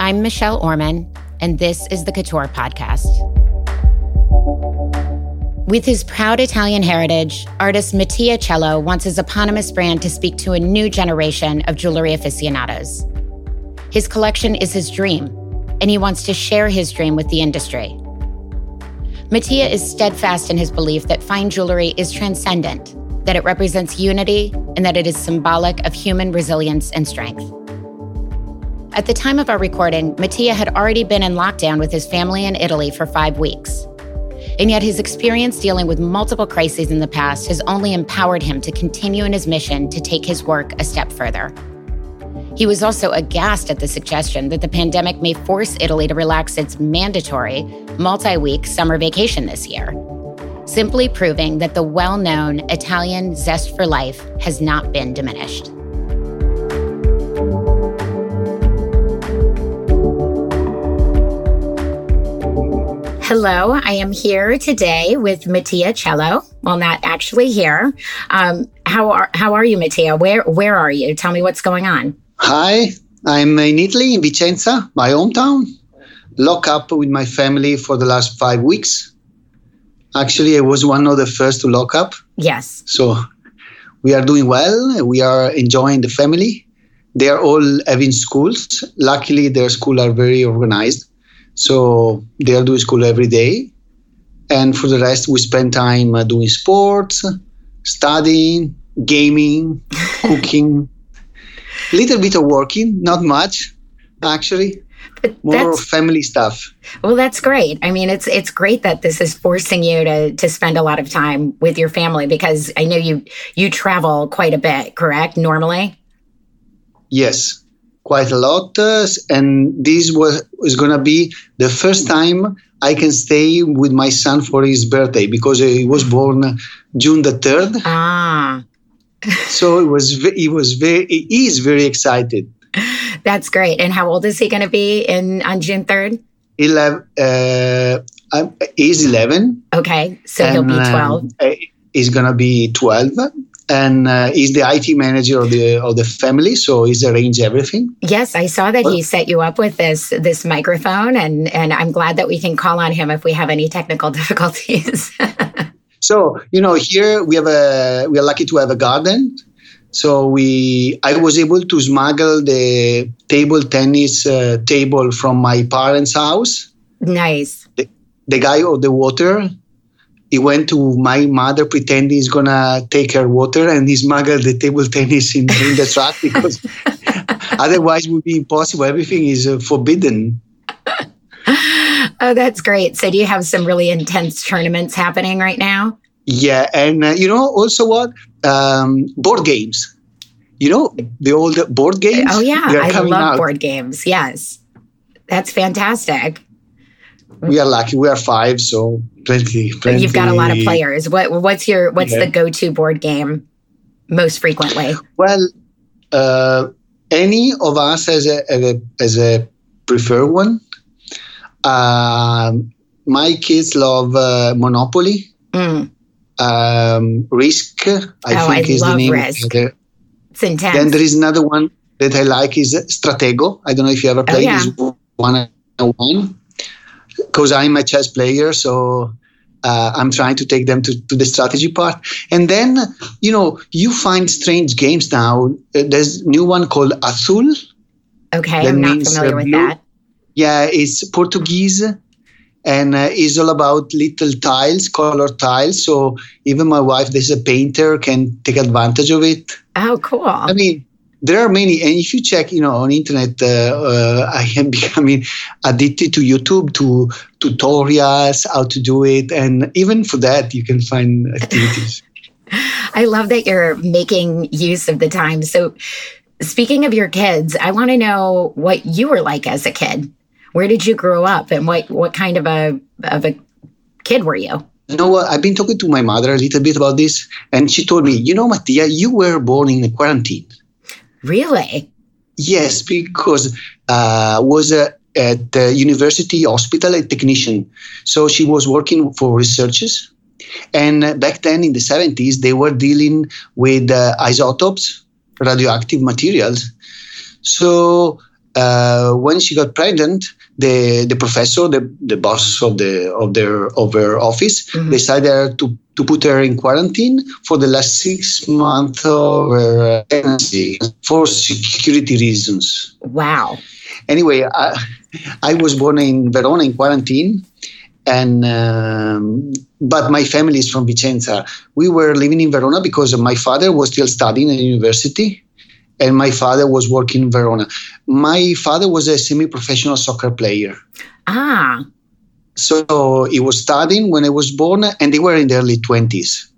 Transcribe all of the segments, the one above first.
I'm Michelle Orman, and this is the Couture Podcast. With his proud Italian heritage, artist Mattia Cielo wants his eponymous brand to speak to a new generation of jewelry aficionados. His collection is his dream, and he wants to share his dream with the industry. Mattia is steadfast in his belief that fine jewelry is transcendent, that it represents unity, and that it is symbolic of human resilience and strength. At the time of our recording, Mattia had already been in lockdown with his family in Italy for five weeks. And yet, his experience dealing with multiple crises in the past has only empowered him to continue in his mission to take his work a step further. He was also aghast at the suggestion that the pandemic may force Italy to relax its mandatory multi week summer vacation this year, simply proving that the well known Italian zest for life has not been diminished. Hello, I am here today with Mattia Cielo. Well, not actually here. Um, how are how are you, Mattia? Where where are you? Tell me what's going on. Hi, I'm in Italy, in Vicenza, my hometown. Lock up with my family for the last five weeks. Actually, I was one of the first to lock up. Yes. So we are doing well. We are enjoying the family. They are all having schools. Luckily, their schools are very organized. So they'll do school every day. And for the rest, we spend time uh, doing sports, studying, gaming, cooking, a little bit of working, not much, actually. But more family stuff. Well, that's great. I mean, it's it's great that this is forcing you to to spend a lot of time with your family because I know you you travel quite a bit, correct? Normally. Yes, quite a lot. Uh, and this was is going to be the first time I can stay with my son for his birthday because he was born June the third. Ah. so it was he was very he is very excited. That's great. And how old is he going to be in on June third? Eleven. Uh, he's eleven. Okay, so and, he'll be twelve. Uh, he's going to be twelve and uh, he's the IT manager of the of the family, so he's arranged everything. Yes, I saw that he set you up with this this microphone, and and I'm glad that we can call on him if we have any technical difficulties. so you know, here we have a we are lucky to have a garden. So we I was able to smuggle the table tennis uh, table from my parents' house. Nice. The, the guy of the water he went to my mother pretending he's gonna take her water and he smuggled the table tennis in, in the truck because otherwise it would be impossible. Everything is uh, forbidden. oh, that's great. So, do you have some really intense tournaments happening right now? Yeah, and uh, you know also what um, board games. You know the old board games. Oh yeah, I love out. board games. Yes, that's fantastic we are lucky. We are five, so plenty. plenty. You've got a lot of players. What what's your what's yeah. the go to board game most frequently? Well, uh, any of us as a as a, as a preferred one. Uh, my kids love uh, Monopoly. Mm. Um, Risk, I oh, think I is the name. Risk. It's intense. Then there is another one that I like is Stratego. I don't know if you ever oh, played oh, yeah. this one. One because I'm a chess player, so uh, I'm trying to take them to, to the strategy part. And then, you know, you find strange games now. Uh, there's new one called Azul. Okay, I'm not familiar with that. Yeah, it's Portuguese and uh, it's all about little tiles, color tiles. So even my wife, this is a painter, can take advantage of it. Oh, cool. I mean, there are many and if you check you know on internet uh, uh, i am becoming addicted to youtube to tutorials how to do it and even for that you can find activities i love that you're making use of the time so speaking of your kids i want to know what you were like as a kid where did you grow up and what what kind of a of a kid were you you know what? I've been talking to my mother a little bit about this, and she told me, you know, Mattia, you were born in a quarantine. Really? Yes, because uh, was uh, at the university hospital a technician. So she was working for researchers. And back then in the 70s, they were dealing with uh, isotopes, radioactive materials. So uh, when she got pregnant, the the professor, the, the boss of the of their of her office, mm-hmm. decided to to put her in quarantine for the last six months of her pregnancy for security reasons. Wow. Anyway, I, I was born in Verona in quarantine, and um, but my family is from Vicenza. We were living in Verona because my father was still studying at university, and my father was working in Verona. My father was a semi-professional soccer player. Ah. So he was studying when I was born, and they were in the early twenties.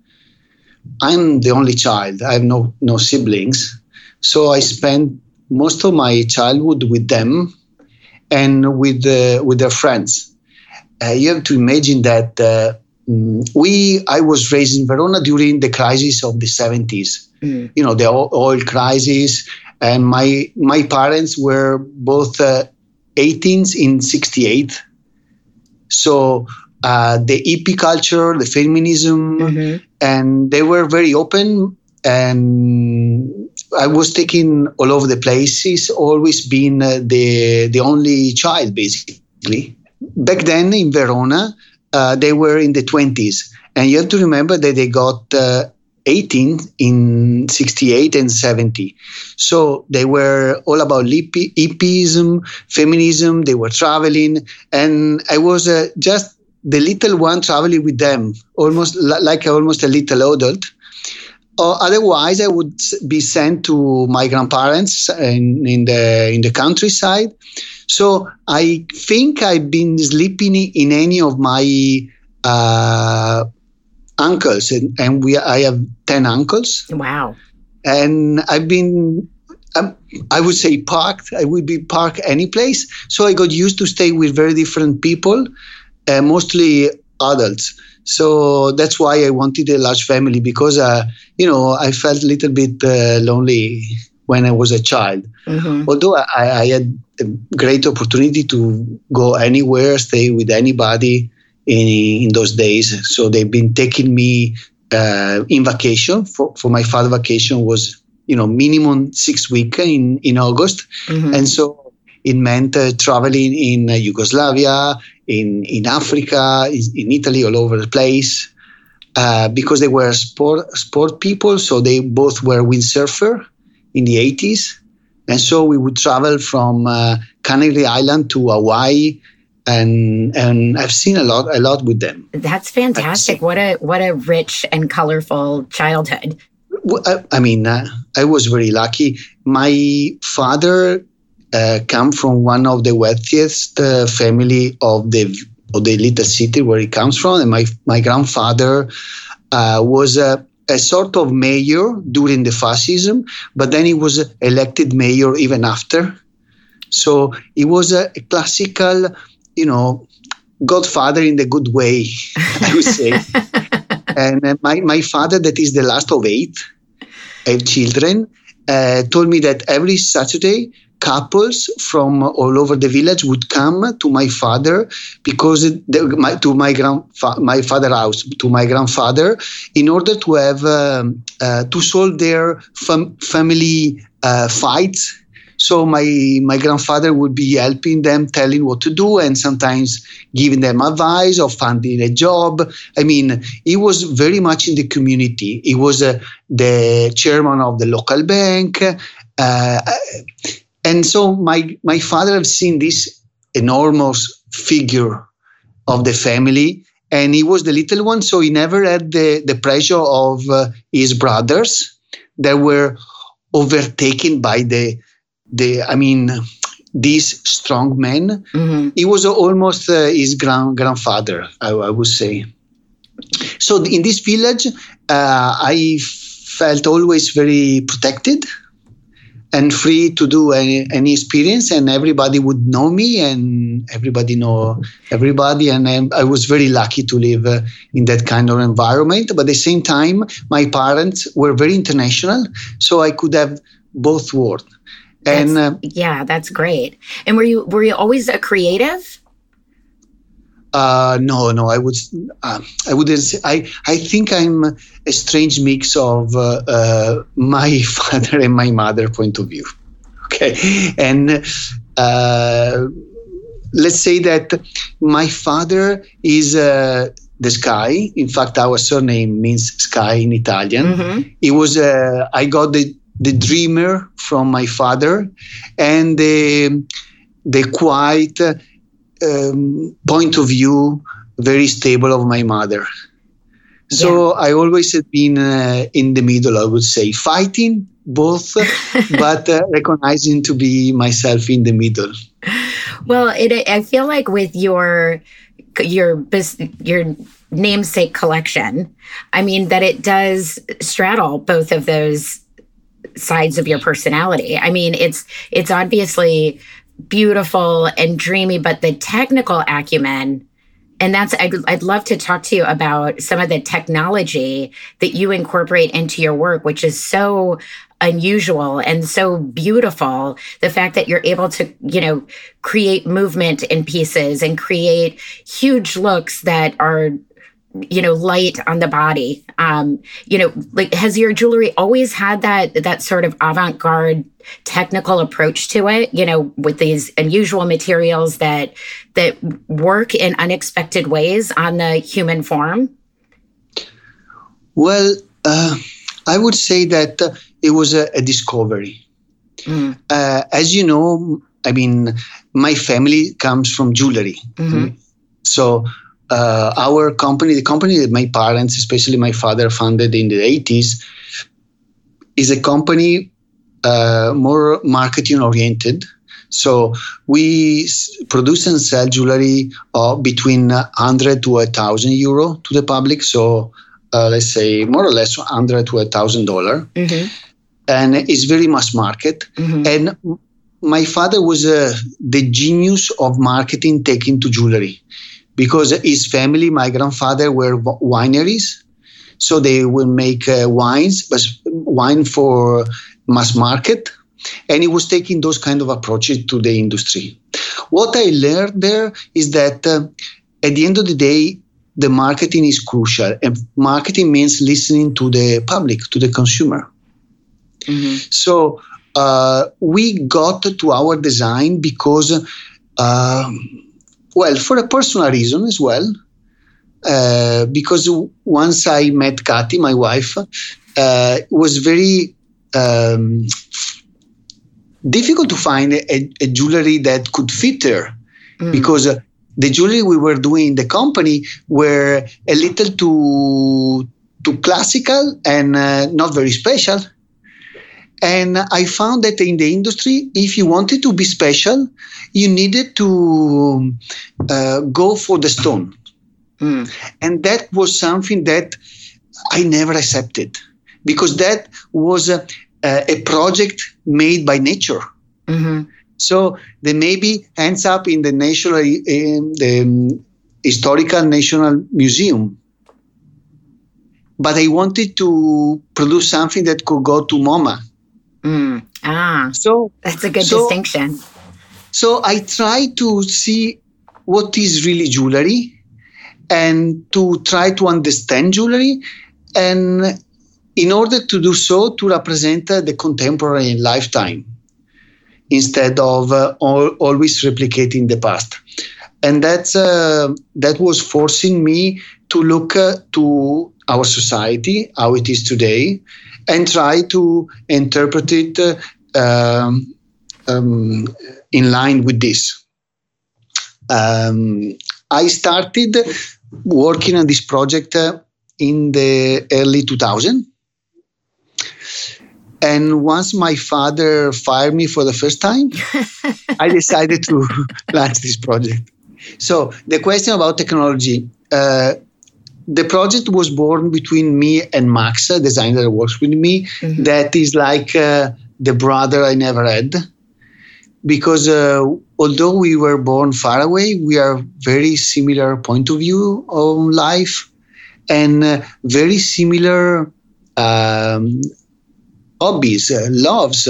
I'm the only child. I have no no siblings, so I spent most of my childhood with them and with uh, with their friends. Uh, you have to imagine that uh, mm, we I was raised in Verona during the crisis of the 70s. Mm. You know, the oil crisis, and my my parents were both 18s uh, in 68 so uh, the hippie culture, the feminism, mm-hmm. and they were very open. And I was taken all over the places, always being uh, the the only child, basically. Back then in Verona, uh, they were in the 20s, and you have to remember that they got uh, 18 in 68 and 70. So they were all about hippie, hippism, feminism, they were traveling. And I was uh, just the little one traveling with them, almost like almost a little adult. Or otherwise, I would be sent to my grandparents in, in the in the countryside. So I think I've been sleeping in any of my uh, uncles, and, and we I have ten uncles. Wow! And I've been um, I would say parked. I would be parked any place. So I got used to stay with very different people, uh, mostly adults. So that's why I wanted a large family because, uh, you know, I felt a little bit uh, lonely when I was a child. Mm-hmm. Although I, I, had a great opportunity to go anywhere, stay with anybody, in, in those days. So they've been taking me uh, in vacation for, for my father vacation was you know minimum six week in in August, mm-hmm. and so it meant uh, traveling in uh, Yugoslavia, in in Africa, in, Italy, all over the place. Uh, because they were sport sport people, so they both were windsurfer in the 80s, and so we would travel from uh, Canary Island to Hawaii and and I've seen a lot a lot with them. That's fantastic. What a what a rich and colorful childhood. I, I mean, uh, I was very lucky. My father uh, come from one of the wealthiest uh, family of the of the little city where he comes from, and my my grandfather uh, was a, a sort of mayor during the fascism, but then he was elected mayor even after. So he was a, a classical you know, godfather in the good way, I would say. and uh, my, my father, that is the last of eight, eight children, uh, told me that every Saturday, couples from all over the village would come to my father because the, my, to my grand my father house to my grandfather in order to have um, uh, to solve their fam- family uh, fights so my my grandfather would be helping them, telling what to do, and sometimes giving them advice or finding a job. I mean, he was very much in the community. He was uh, the chairman of the local bank, uh, and so my my father have seen this enormous figure of the family and he was the little one so he never had the, the pressure of uh, his brothers that were overtaken by the the I mean these strong men. Mm-hmm. He was almost uh, his grand grandfather, I, I, would say. So in this village, uh, I felt always very protected and free to do any, any experience and everybody would know me and everybody know everybody and I, I was very lucky to live uh, in that kind of environment but at the same time my parents were very international so i could have both worlds and uh, yeah, that's great. And were you were you always a creative? Uh, no, no, I would, uh, I wouldn't say, I, I think I'm a strange mix of uh, uh my father and my mother point of view. Okay. And uh, let's say that my father is uh, the sky. In fact, our surname means sky in Italian. Mm-hmm. It was uh, I got the the dreamer from my father, and the the quiet um, point of view, very stable of my mother. So yeah. I always have been uh, in the middle. I would say fighting both, but uh, recognizing to be myself in the middle. Well, it, I feel like with your your your namesake collection, I mean that it does straddle both of those sides of your mm-hmm. personality. I mean, it's it's obviously beautiful and dreamy, but the technical acumen and that's I'd, I'd love to talk to you about some of the technology that you incorporate into your work which is so unusual and so beautiful the fact that you're able to you know create movement in pieces and create huge looks that are you know light on the body um you know like has your jewelry always had that that sort of avant-garde technical approach to it you know with these unusual materials that that work in unexpected ways on the human form well uh, i would say that uh, it was a, a discovery mm. uh, as you know i mean my family comes from jewelry mm-hmm. so uh, our company, the company that my parents, especially my father, founded in the 80s, is a company uh, more marketing oriented. So we produce and sell jewelry uh, between 100 to 1,000 euro to the public. So uh, let's say more or less 100 to 1,000 dollar. Mm-hmm. And it's very mass market. Mm-hmm. And my father was uh, the genius of marketing taken to jewelry because his family, my grandfather, were wineries. So they will make uh, wines, but wine for mass market. And he was taking those kind of approaches to the industry. What I learned there is that uh, at the end of the day, the marketing is crucial. And marketing means listening to the public, to the consumer. Mm-hmm. So uh, we got to our design because uh, well, for a personal reason as well, uh, because once I met Kati, my wife, uh, it was very um, difficult to find a, a, jewelry that could fit her mm. because uh, the jewelry we were doing in the company were a little too too classical and uh, not very special. And I found that in the industry, if you wanted to be special, you needed to uh, go for the stone. Mm. And that was something that I never accepted because that was a, a project made by nature. Mm-hmm. So they maybe ends up in the national, in the um, historical national museum. But I wanted to produce something that could go to MoMA Mm. Ah, so that's a good so, distinction. So I try to see what is really jewelry and to try to understand jewelry and in order to do so to represent uh, the contemporary lifetime instead of uh, all, always replicating the past and that's uh, that was forcing me to look uh, to our society how it is today and try to interpret it uh, um, in line with this. Um, I started working on this project uh, in the early 2000. And once my father fired me for the first time, I decided to launch this project. So the question about technology, uh, the project was born between me and Max, a designer that works with me. Mm-hmm. That is like uh, the brother I never had. Because uh, although we were born far away, we are very similar point of view on life and uh, very similar um, hobbies, uh, loves.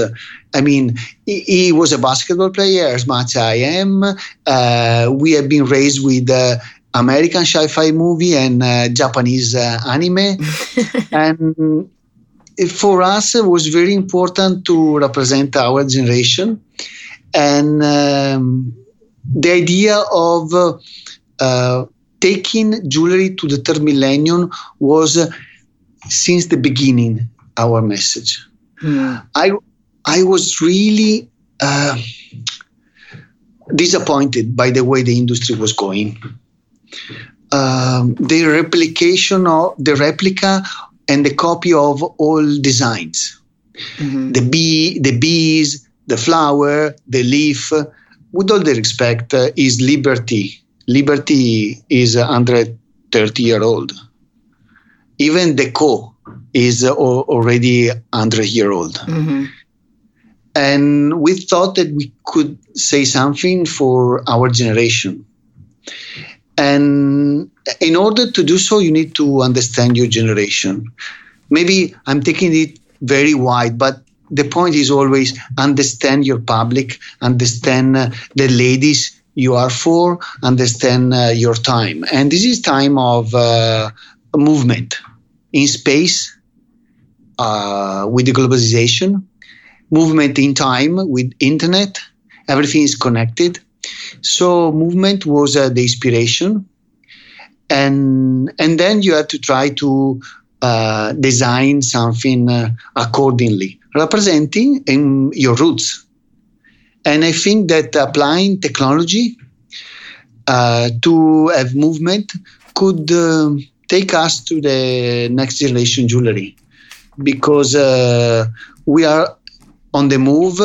I mean, he, he, was a basketball player as much as I am. Uh, we have been raised with uh, American sci-fi movie and uh, Japanese uh, anime, and for us it was very important to represent our generation. and um, the idea of uh, taking jewelry to the third millennium was uh, since the beginning our message. Mm. I I was really uh, disappointed by the way the industry was going. Um, the replication of the replica and the copy of all designs, mm-hmm. the bee, the bees, the flower, the leaf. With all the respect, uh, is liberty. Liberty is 130 year old. Even the co is already 100 year old. Mm-hmm. And we thought that we could say something for our generation. And in order to do so, you need to understand your generation. Maybe I'm taking it very wide, but the point is always understand your public, understand uh, the ladies you are for, understand uh, your time. And this is time of uh, movement in space uh, with the globalization, movement in time with internet. Everything is connected. So movement was uh, the inspiration, and and then you had to try to uh, design something uh, accordingly, representing in your roots. And I think that applying technology uh, to have movement could uh, take us to the next generation jewelry because uh, we are on the move.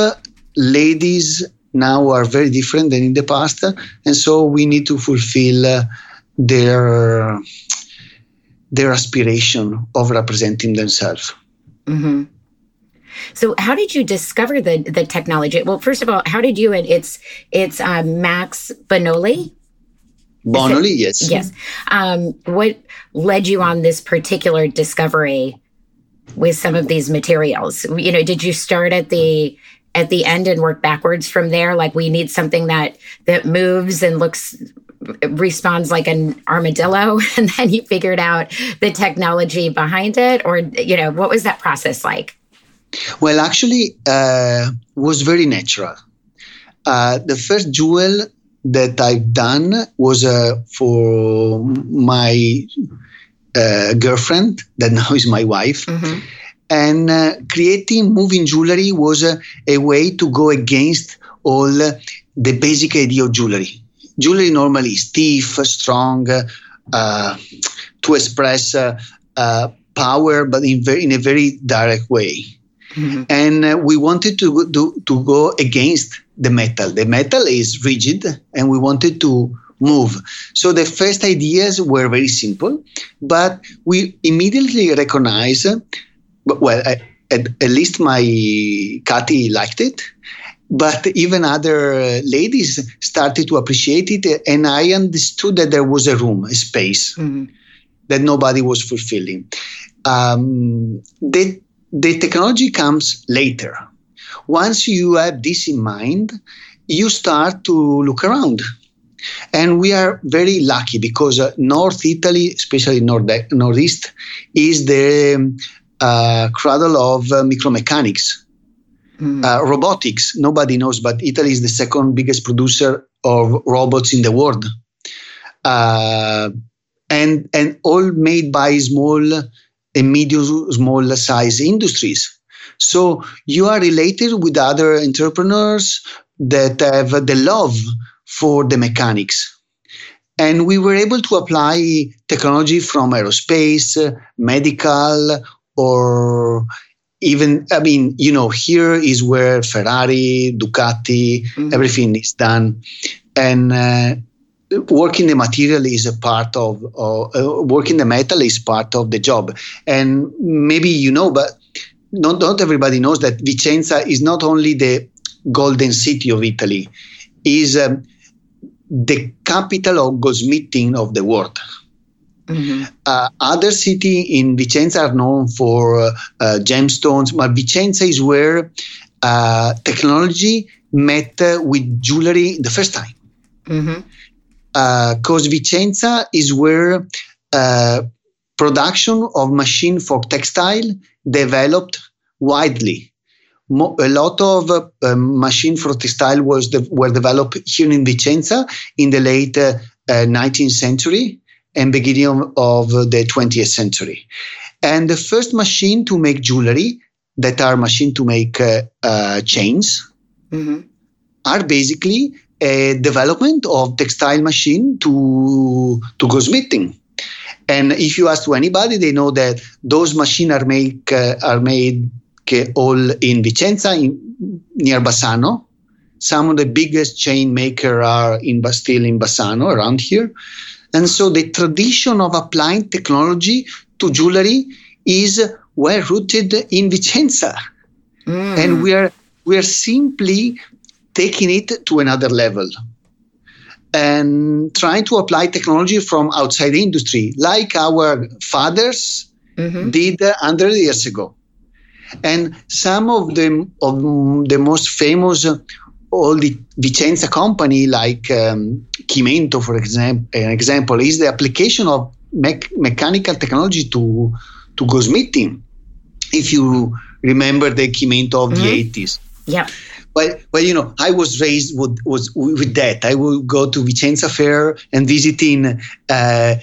Ladies now are very different than in the past, and so we need to fulfill uh, their their aspiration of representing themselves. Mm-hmm. So, how did you discover the the technology? Well, first of all, how did you and it's it's uh, Max Bonoli. Bonoli, yes. Yes. Um, what led you on this particular discovery with some of these materials? You know, did you start at the at the end and work backwards from there? Like we need something that that moves and looks responds like an armadillo and then you figured out the technology behind it or you know what was that process like well actually uh, was very natural uh, the first jewel that i've done was uh, for my uh, girlfriend that now is my wife mm-hmm. And uh, creating moving jewelry was a way to go against all the basic idea of jewelry Jewelry normally is stiff, strong, uh, to express uh, uh, power, but in, very, in a very direct way. Mm-hmm. And uh, we wanted to, to, to go against the metal. The metal is rigid, and we wanted to move. So the first ideas were very simple, but we immediately recognized, well, at, at least my Katy liked it, but even other ladies started to appreciate it and i understood that there was a room a space mm-hmm. that nobody was fulfilling. Um, the, the technology comes later. Once you have this in mind you start to look around. And we are very lucky because uh, north italy especially north northeast is the uh, cradle of uh, micromechanics Mm. Uh, robotics, nobody knows, but Italy is the second biggest producer of robots in the world. Uh, and, and all made by small and medium small size industries. So you are related with other entrepreneurs that have the love for the mechanics. And we were able to apply technology from aerospace, medical, or even i mean you know here is where ferrari ducati mm-hmm. everything is done. And uh, working the material is a part of uh, working the metal is part of the job. And maybe you know but not, not everybody knows that vicenza is not only the golden city of italy is um, the capital of goldsmithing of the world Mm-hmm. Uh, other city in Vicenza are known for uh, uh, gemstones, but Vicenza is where uh, technology met with jewelry the first time. Because mm-hmm. Vicenza is where production of machine for textile developed widely. mo- a lot of uh, machine for textile was de- were developed here in Vicenza in the late uh, 19th century and beginning of, the 20th century. And the first machine to make jewelry that are machine to make uh, uh, chains mm-hmm. are basically a development of textile machine to to goldsmithing. And if you ask to anybody, they know that those machines are make uh, are made all in Vicenza, in, near Bassano. Some of the biggest chain maker are in still in Bassano around here. And so the tradition of applying technology to jewelry is well rooted in Vicenza. Mm. And we are we are simply taking it to another level and trying to apply technology from outside the industry, like our fathers mm-hmm. did 100 years ago. And some of the, of the most famous all the Vicenza company, like um, Chimento, for example, an example, is the application of me- mechanical technology to to goldsmithing. If you remember the Chimento of mm-hmm. the 80s. Yeah. Well, well, you know, I was raised with, was with that. I would go to Vicenza Fair and visiting uh,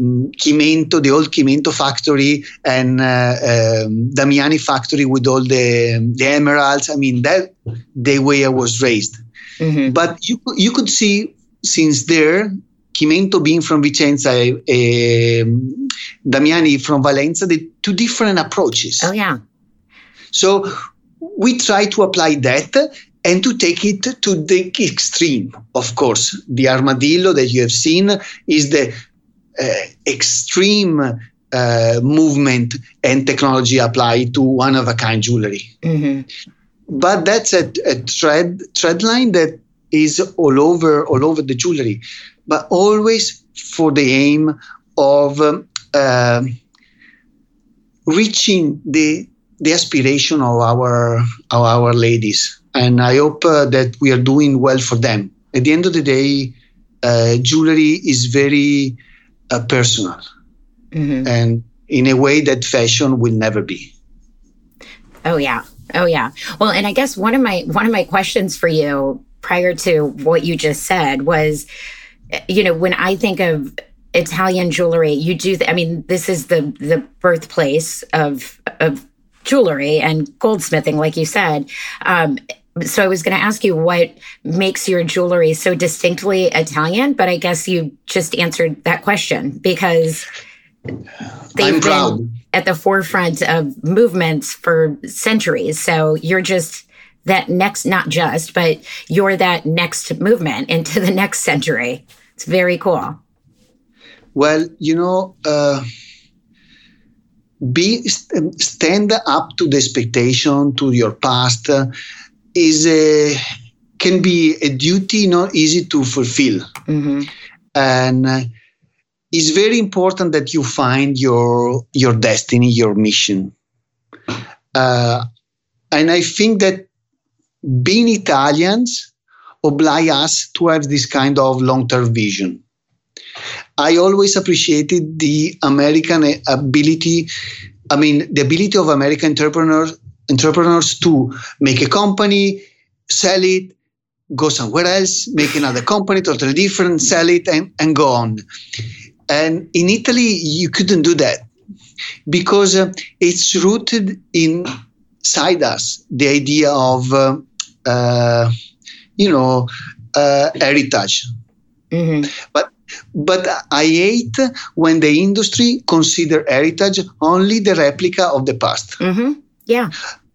Chimento, the old Chimento factory, and uh, um, Damiani factory with all the, the emeralds. I mean, that the way I was raised. Mm-hmm. But you you could see since there, Chimento being from Vicenza, uh, Damiani from Valenza, the two different approaches. Oh yeah. So we try to apply that and to take it to the extreme. Of course, the armadillo that you have seen is the extreme uh, movement and technology applied to one of a kind jewelry. Mm-hmm. But that's a, a thread thread line that is all over all over the jewelry, but always for the aim of um, uh, reaching the the aspiration of our of our ladies, and I hope uh, that we are doing well for them. At the end of the day, uh, jewelry is very uh, personal, mm-hmm. and in a way that fashion will never be. Oh yeah, oh yeah. Well, and I guess one of my one of my questions for you prior to what you just said was, you know, when I think of Italian jewelry, you do. Th- I mean, this is the the birthplace of of jewelry and goldsmithing, like you said. Um, so I was going to ask you what makes your jewelry so distinctly Italian, but I guess you just answered that question because they've been at the forefront of movements for centuries. So you're just that next, not just, but you're that next movement into the next century. It's very cool. Well, you know, uh, be stand up to the expectation to your past uh, is a can be a duty not easy to fulfill. Mm-hmm. and uh, it's very important that you find your your destiny your mission. Uh, and i think that being italians oblige us to have this kind of long-term vision. I always appreciated the American ability, I mean, the ability of American entrepreneurs entrepreneurs to make a company, sell it, go somewhere else, make another company totally different, sell it, and, and go on. And in Italy, you couldn't do that because uh, it's rooted inside us the idea of, uh, uh, you know, uh, heritage. Mm-hmm. But but I hate when the industry consider heritage only the replica of the past. Mm-hmm. Yeah.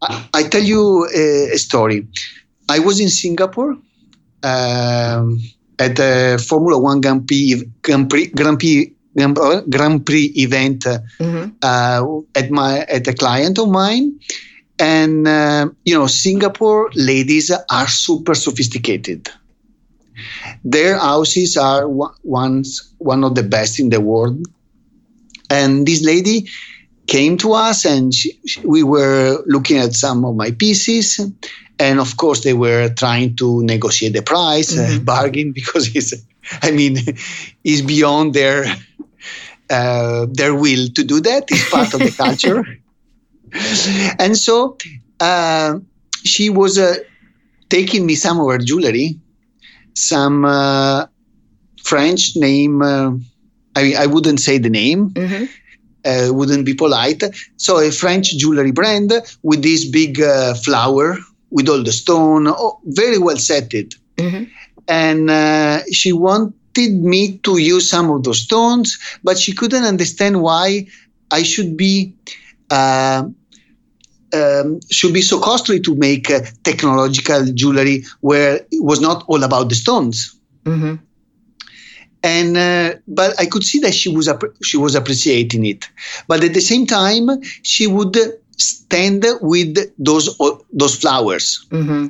I, I, tell you a, a, story. I was in Singapore um, at the Formula One Grand Prix, Grand Prix, Grand Prix Grand Prix event mm-hmm. uh, at my at a client of mine, and uh, you know Singapore ladies are super sophisticated. Their houses are ones, one of the best in the world. And this lady came to us and she, we were looking at some of my pieces. And of course, they were trying to negotiate the price, uh, mm-hmm. uh, bargain, because it's, I mean, it's beyond their uh, their will to do that. It's part of the culture. and so uh, she was uh, taking me some of her jewelry, some uh, French name. I, I wouldn't say the name. Mm-hmm. Uh, wouldn't be polite. So a French jewelry brand with this big uh, flower with all the stone, oh, very well setted. Mm-hmm. And uh, she wanted me to use some of those stones, but she couldn't understand why I should be uh, um, should be so costly to make uh, technological jewelry where it was not all about the stones. Mm-hmm. And uh, but I could see that she was she was appreciating it, but at the same time she would stand with those those flowers. Mm-hmm.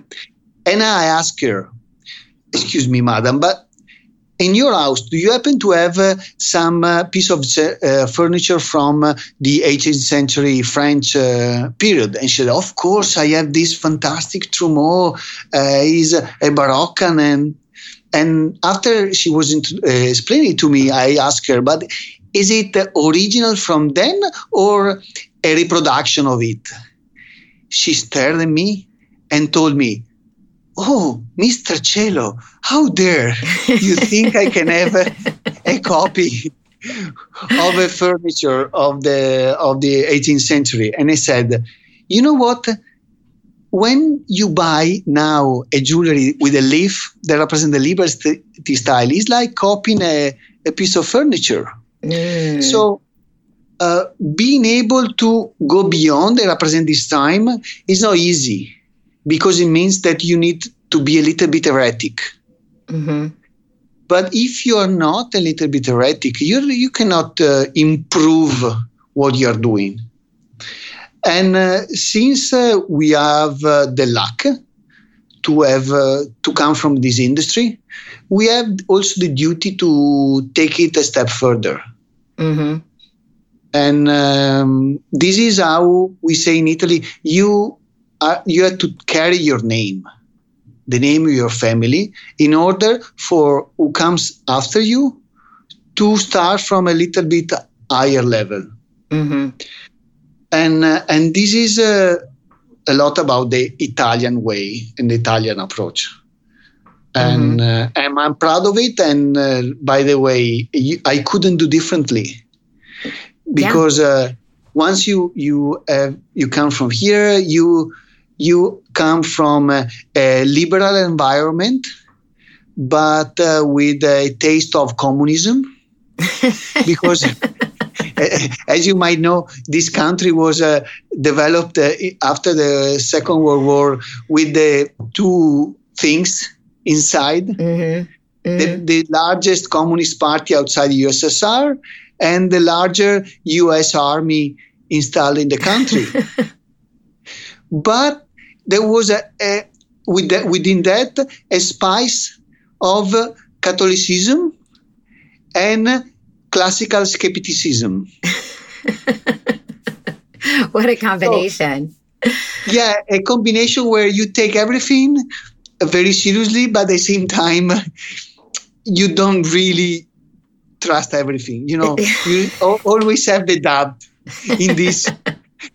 And I asked her, "Excuse me, madam, but in your house, do you happen to have uh, some uh, piece of uh, furniture from uh, the 18th century French uh, period? And she said, Of course, I have this fantastic Trumeau. Uh, he's a Baroque. And, and after she was into, uh, explaining to me, I asked her, But is it original from then or a reproduction of it? She stared at me and told me, Oh, Mr. Cielo, how dare you think I can have a, a copy of a furniture of the of the 18th century? And I said, you know what? When you buy now a jewelry with a leaf that represents the Liberty style, it's like copying a, a piece of furniture. Mm. So uh, being able to go beyond and represent this time is not easy because it means that you need to be a little bit erratic. Mm-hmm. But if you are not a little bit erratic, you you cannot uh, improve what you are doing. And uh, since uh, we have uh, the luck to have uh, to come from this industry, we have also the duty to take it a step further. Mm-hmm. And um, this is how we say in Italy: you uh, you have to carry your name, the name of your family, in order for who comes after you to start from a little bit higher level. Mm-hmm. And uh, and this is uh, a lot about the Italian way and the Italian approach. And, mm-hmm. Uh, and I'm proud of it. And uh, by the way, I couldn't do differently because yeah. Uh, once you you you come from here, you you come from a, a liberal environment, but uh, with a taste of communism. because, as you might know, this country was uh, developed uh, after the Second World War with the two things inside. Mm-hmm. Mm-hmm. The, the largest communist party outside the USSR and the larger US army installed in the country. but there was a, a with that, within that a spice of Catholicism and classical skepticism. what a combination. So, yeah, a combination where you take everything very seriously, but at the same time, you don't really trust everything. You know, you always have the doubt in this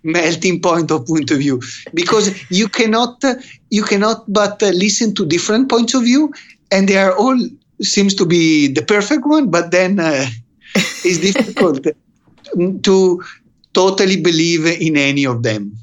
melting point of point of view because you cannot you cannot but listen to different points of view and they are all seems to be the perfect one but then uh, it's difficult to totally believe in any of them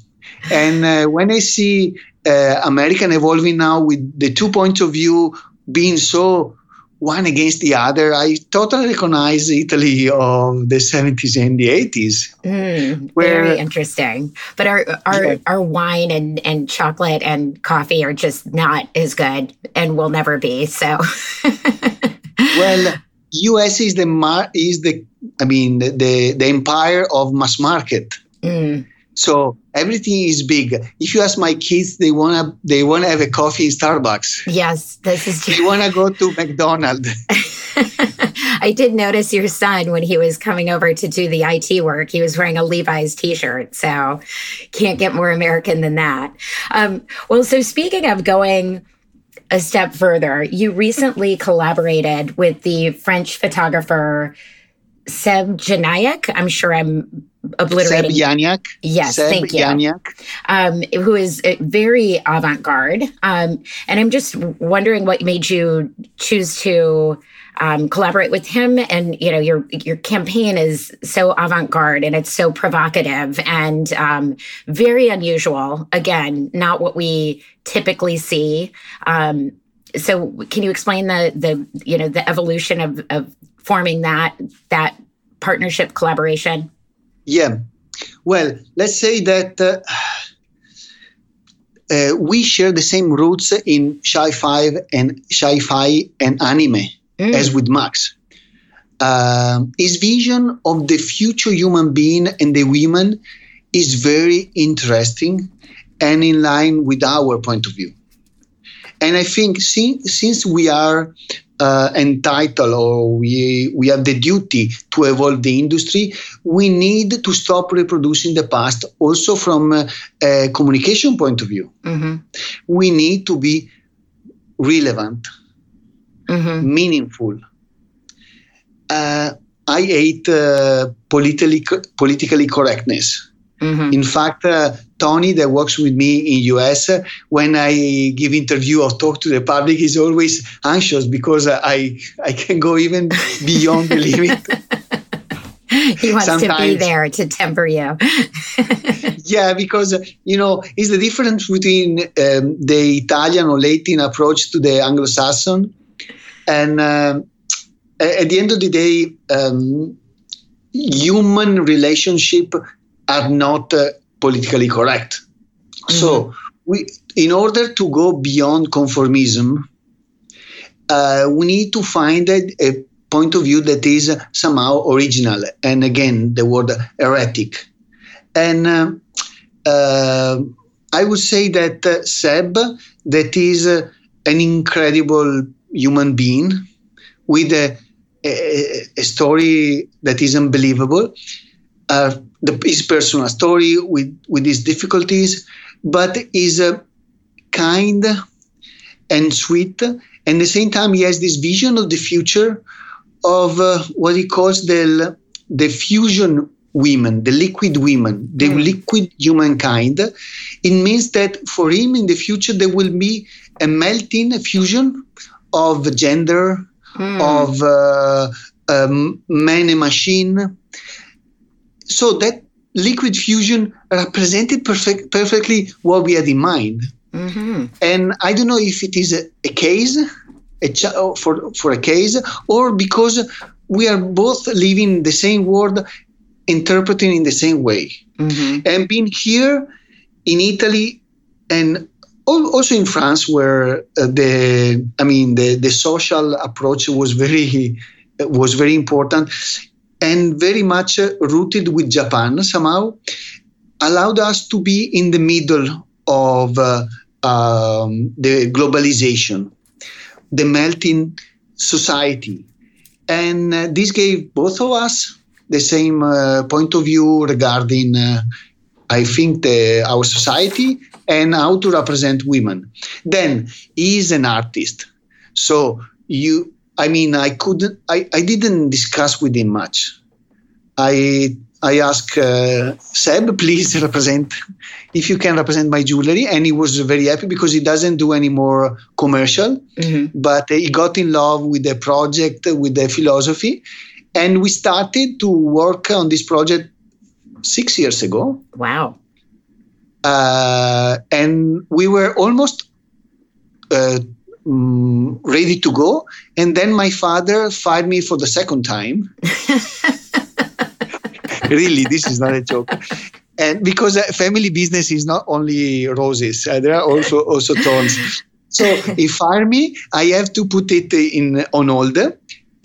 and uh, when i see uh, american evolving now with the two points of view being so one against the other. I totally recognize Italy of the 70s and the 80s. Mm, very interesting. But our our, yeah. our wine and, and chocolate and coffee are just not as good and will never be. So Well, US is the mar- is the I mean the, the, the empire of mass market. Mm. So everything is big. If you ask my kids, they wanna they wanna have a coffee in Starbucks. Yes, this is true. They wanna go to McDonald's. I did notice your son when he was coming over to do the IT work. He was wearing a Levi's T-shirt, so can't get more American than that. Um, well, so speaking of going a step further, you recently collaborated with the French photographer Seb Janayak. I'm sure I'm obliterating. Seb Janiak. Yes, Seb thank you. Janiak. Um, who is uh, very avant garde. Um, and I'm just wondering what made you choose to um, collaborate with him. And you know, your your campaign is so avant garde and it's so provocative and um, very unusual. Again, not what we typically see. Um, so, can you explain the the you know the evolution of of forming that that partnership collaboration? Yeah. Well, let's say that uh, uh, we share the same roots in Sci Fi and Sci Fi and anime mm. as with Max. Um, his vision of the future human being and the women is very interesting and in line with our point of view. And I think since, since we are uh, entitled or we, we have the duty to evolve the industry, we need to stop reproducing the past also from a, a communication point of view. Mm-hmm. We need to be relevant, mm-hmm. meaningful. Uh, I hate uh, politically, politically correctness. Mm-hmm. In fact, uh, Tony, that works with me in US, uh, when I give interview or talk to the public, is always anxious because I I can go even beyond the limit. he wants Sometimes. to be there to temper you. yeah, because you know it's the difference between um, the Italian or Latin approach to the Anglo-Saxon, and um, at the end of the day, um, human relationship are not uh, politically correct. Mm-hmm. So, we, in order to go beyond conformism, uh, we need to find a, a, point of view that is somehow original. And again, the word heretic. And uh, uh, I would say that uh, Seb, that is uh, an incredible human being with a, a, a story that is unbelievable. Uh, the, his personal story with, with his difficulties, but is uh, kind and sweet. And at the same time, he has this vision of the future of uh, what he calls the, the fusion women, the liquid women, the mm. liquid humankind. It means that for him in the future, there will be a melting, a fusion of gender, mm. of uh, um, man and machine, so that liquid fusion represented perfect, perfectly what we had in mind. Mm-hmm. And I don't know if it is a, a case a ch- for for a case or because we are both living the same world, interpreting in the same way. Mm-hmm. And being here in Italy and also in France, where uh, the I mean the the social approach was very was very important and very much uh, rooted with Japan somehow, allowed us to be in the middle of uh, um, the globalization, the melting society. And uh, this gave both of us the same uh, point of view regarding, uh, I think, the, our society and how to represent women. Then he is an artist. So you I mean, I couldn't, I, I didn't discuss with him much. I I asked uh, Seb, please represent, if you can represent my jewelry. And he was very happy because he doesn't do any more commercial, mm-hmm. but he got in love with the project, with the philosophy. And we started to work on this project six years ago. Wow. Uh, and we were almost uh, um, ready to go. And then my father fired me for the second time. really, this is not a joke. And because family business is not only roses, uh, there are also also thorns. So he fired me. I have to put it in on hold.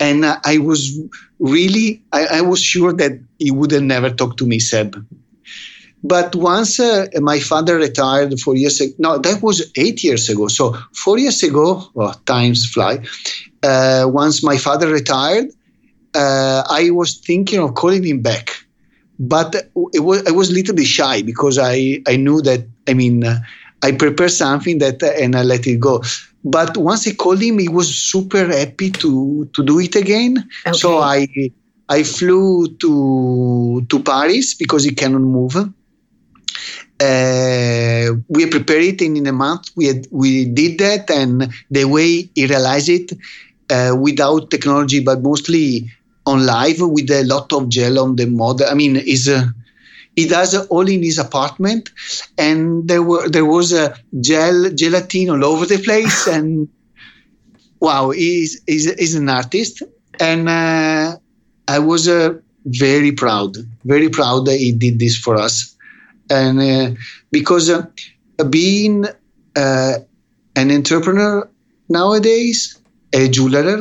And I was really, I, I was sure that he would have never talked to me, Seb. But once uh, my father retired four years ago, no, that was eight years ago. So four years ago, well, times fly. Uh, once my father retired, uh, I was thinking of calling him back, but it was I was a little bit shy because I I knew that I mean uh, I prepared something that uh, and I let it go. But once I called him, he was super happy to to do it again. Okay. So I I flew to to Paris because he cannot move. Uh, we prepared it in, in a month. We had, we did that, and the way he realized it, uh, without technology, but mostly on live with a lot of gel on the model. I mean, is uh, he does all in his apartment, and there were there was a gel gelatin all over the place, and wow, he's he's, he's an artist, and uh, I was uh, very proud, very proud that he did this for us, and uh, because uh, being uh, an entrepreneur nowadays, a jeweler,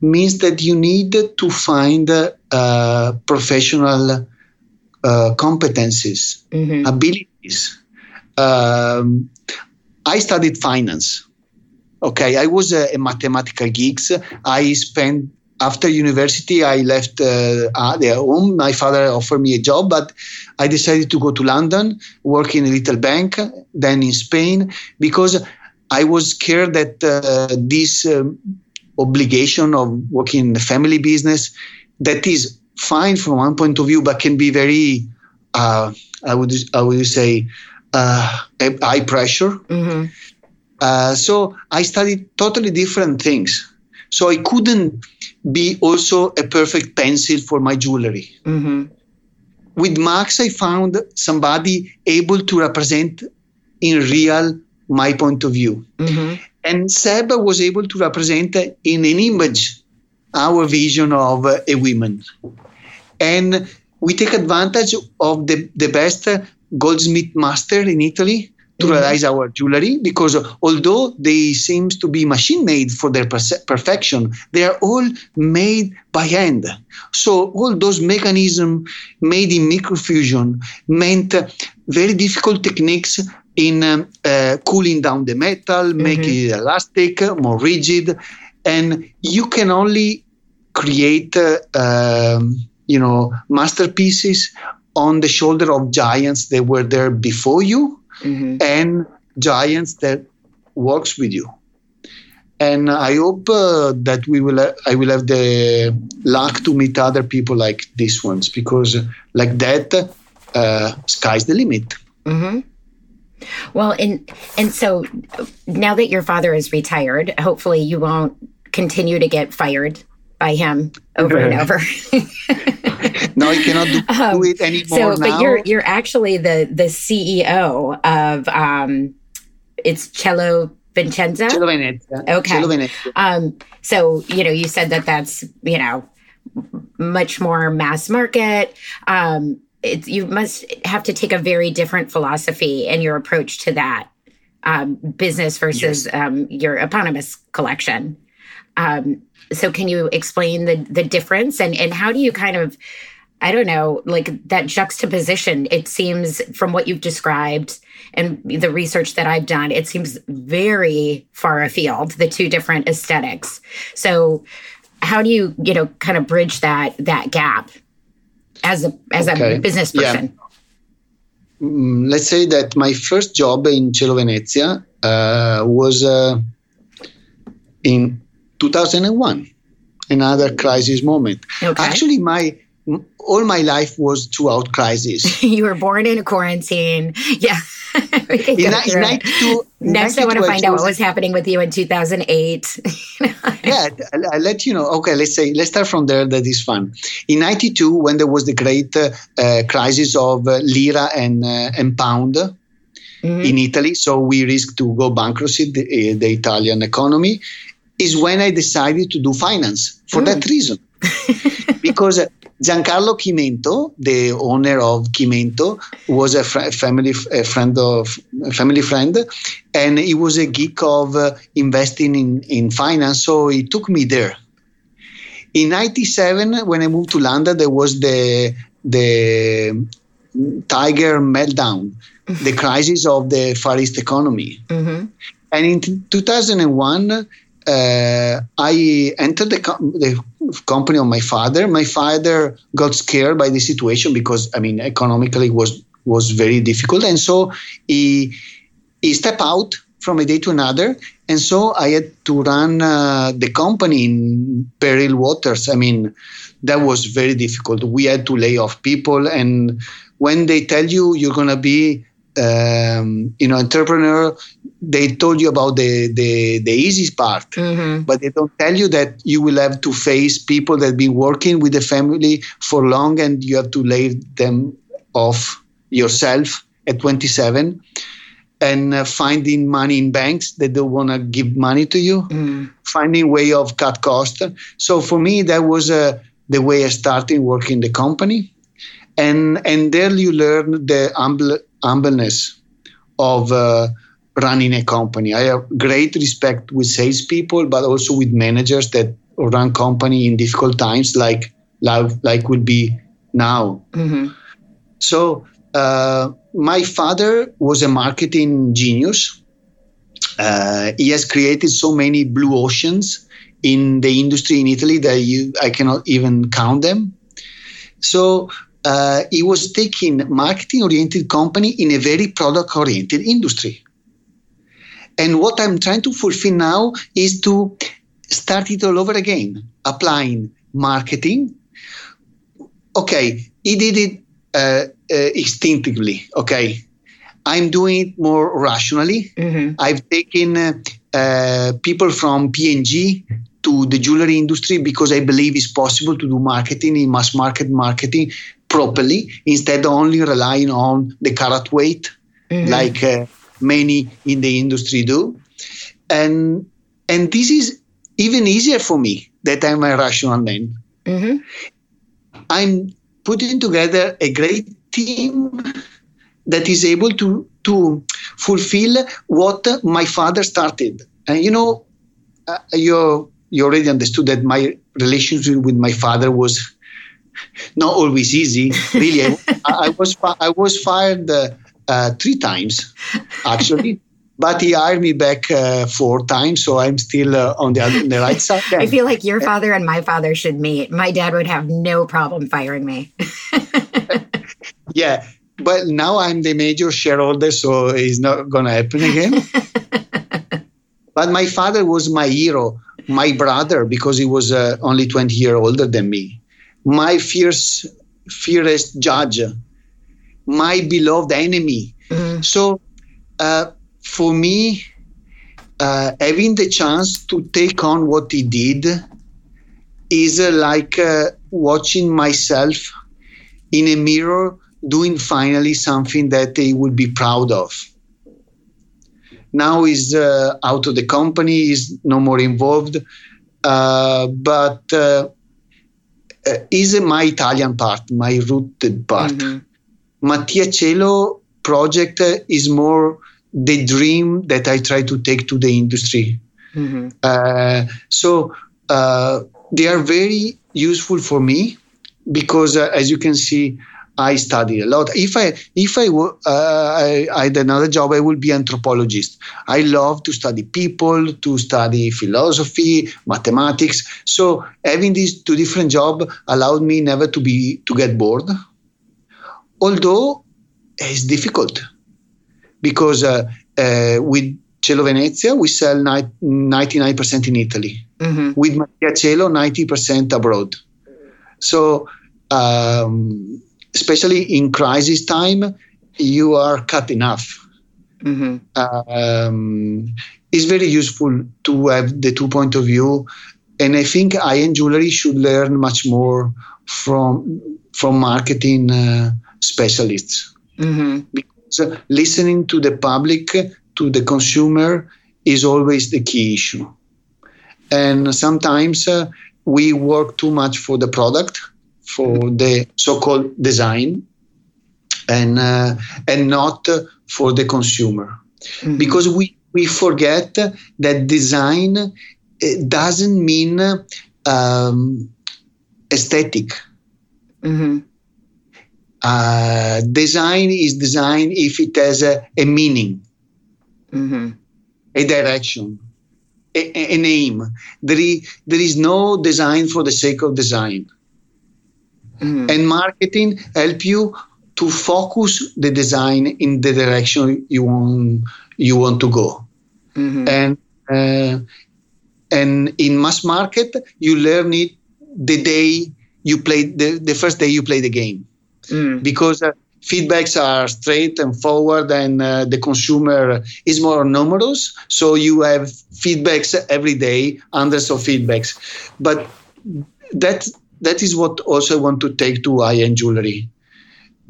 means that you need to find a professional uh, competencies, mm-hmm. abilities. Um, I studied finance. Okay, I was a, a mathematical geek. I spent after university, I left uh, home. My father offered me a job, but I decided to go to London, work in a little bank, then in Spain, because I was scared that uh, this um, obligation of working in the family business, that is fine from one point of view, but can be very, uh, I would I would say, uh, high pressure. Mm-hmm. Uh, so I studied totally different things. So I couldn't be also a perfect pencil for my jewelry. Mm-hmm. With Max, I found somebody able to represent in real my point of view. Mm-hmm. And Seb was able to represent in an image our vision of a woman and we take advantage of the, the best goldsmith master in Italy to mm-hmm. realize our jewelry because although they seems to be machine made for their perfection they are all made by hand so all those mechanisms made in microfusion meant very difficult techniques in um, uh, cooling down the metal mm-hmm. making it elastic more rigid and you can only create uh, um, you know, masterpieces on the shoulder of giants that were there before you mm-hmm. and giants that works with you. And I hope uh, that we will. Uh, I will have the luck to meet other people like these ones because, like that, uh, sky's the limit. Mm-hmm. Well, and and so now that your father is retired, hopefully you won't continue to get fired by him over and over. no, you cannot do, um, it anymore. So, now. but you're you're actually the the CEO of um, it's Cielo Vincenza. Cielo Venezia. Okay. Cielo Venezia. Um, so you know, you said that that's you know much more mass market. Um, it, you must have to take a very different philosophy and your approach to that um, business versus yes. um, your eponymous collection. Um, so can you explain the the difference and and how do you kind of I don't know, like that juxtaposition. It seems from what you've described and the research that I've done, it seems very far afield, the two different aesthetics. So how do you, you know, kind of bridge that that gap as a as okay. a business person? Yeah. Mm, let's say that my first job in Cielo Venezia uh, was uh, in 2001 another crisis moment okay. actually my all my life was throughout crisis you were born in a quarantine yeah in, in 92, Next, I want to find out what was happening with you in 2008. yeah, I'll, I'll, let you know. Okay, let's say, let's start from there. That is fun. In 92, when there was the great uh, uh, crisis of uh, lira and, uh, and pound, Mm-hmm. in Italy. So we risked to go bankruptcy, the, the, Italian economy is when I decided to do finance for mm. that reason. because Giancarlo Chimento, the owner of Chimento, was a fr- family a friend of a family friend, and he was a geek of uh, investing in, in finance. So he took me there. In '97, when I moved to London, there was the the Tiger meltdown, the crisis of the Far East economy, mm-hmm. and in 2001 uh, I entered the, com- the, company of my father. My father got scared by the situation because, I mean, economically was was very difficult, and so he he stepped out from a day to another. And so I had to run uh, the company in peril waters. I mean, that was very difficult. We had to lay off people. And when they tell you you're to be um, you know entrepreneur they told you about the the, the easy part mm-hmm. but they don't tell you that you will have to face people that have been working with the family for long and you have to lay them off yourself at 27 and uh, finding money in banks that don't want to give money to you mm. finding way of cut cost so for me that was uh, the way i started working the company and and there you learn the humble humbleness of uh, running a company. I have great respect with salespeople, but also with managers that run company in difficult times, like like, will be now. Mm-hmm. So uh, my father was a marketing genius. Uh, he has created so many blue oceans in the industry in Italy that you, I cannot even count them. So uh, he was taking marketing oriented company in a very product oriented industry. And what I'm trying to fulfill now is to start it all over again, applying marketing. Okay, he did it uh, uh, instinctively. Okay, I'm doing it more rationally. Mm-hmm. I've taken uh, uh people from P&G to the jewelry industry because I believe it's possible to do marketing in mass market marketing properly instead of only relying on the carat weight mm-hmm. like uh, many in the industry do and and this is even easier for me that i'm a rational man mm-hmm. i'm putting together a great team that is able to to fulfill what my father started and you know uh, you you already understood that my relationship with my father was not always easy. Really, I, I, was I was fired uh, uh, three times actually. but he hired me back uh, four times, so I'm still uh, on the on the right side. I feel like your father and my father should meet. My dad would have no problem firing me. yeah, but now I'm the major shareholder, so it's not going to happen again. but my father was my hero, my brother, because he was uh, only 20 years older than me my fierce, fiercest judge, my beloved enemy. Mm-hmm. So, uh, for me, uh, having the chance to take on what he did is uh, like uh, watching myself in a mirror doing finally something that he would be proud of. Now he's uh, out of the company, he's no more involved, uh, but uh, is my Italian part, my rooted part. Mm-hmm. Mattia Cielo project is more the dream that I try to take to the industry. Mm-hmm. Uh, so uh, they are very useful for me because, uh, as you can see, I study a lot. If I if I, uh, I, I had another job, I would be anthropologist. I love to study people, to study philosophy, mathematics. So having these two different jobs allowed me never to be to get bored. Although it's difficult because uh, uh, with Cielo Venezia we sell nine percent in Italy. Mm-hmm. With Mattia Cielo, ninety percent abroad. So. Um, especially in crisis time, you are cut enough. Mm-hmm. Um, it's very useful to have the two point of view, and I think high-end jewelry should learn much more from from marketing uh, specialists mm-hmm. because uh, listening to the public, to the consumer, is always the key issue. And sometimes uh, we work too much for the product for the so-called design and uh, and not for the consumer mm-hmm. because we we forget that design uh, doesn't mean um, aesthetic mm-hmm. Uh, design is design if it has a, a meaning mm-hmm. a direction a, name there is, there is no design for the sake of design Mm. And marketing help you to focus the design in the direction you want you want to go. mm-hmm. and uh, and in mass market you learn it the day you play the, the first day you play the game mm. because uh, feedbacks are straight and forward and uh, the consumer is more numerous so you have feedbacks every day hundreds of feedbacks but that that is what also i want to take to high-end jewelry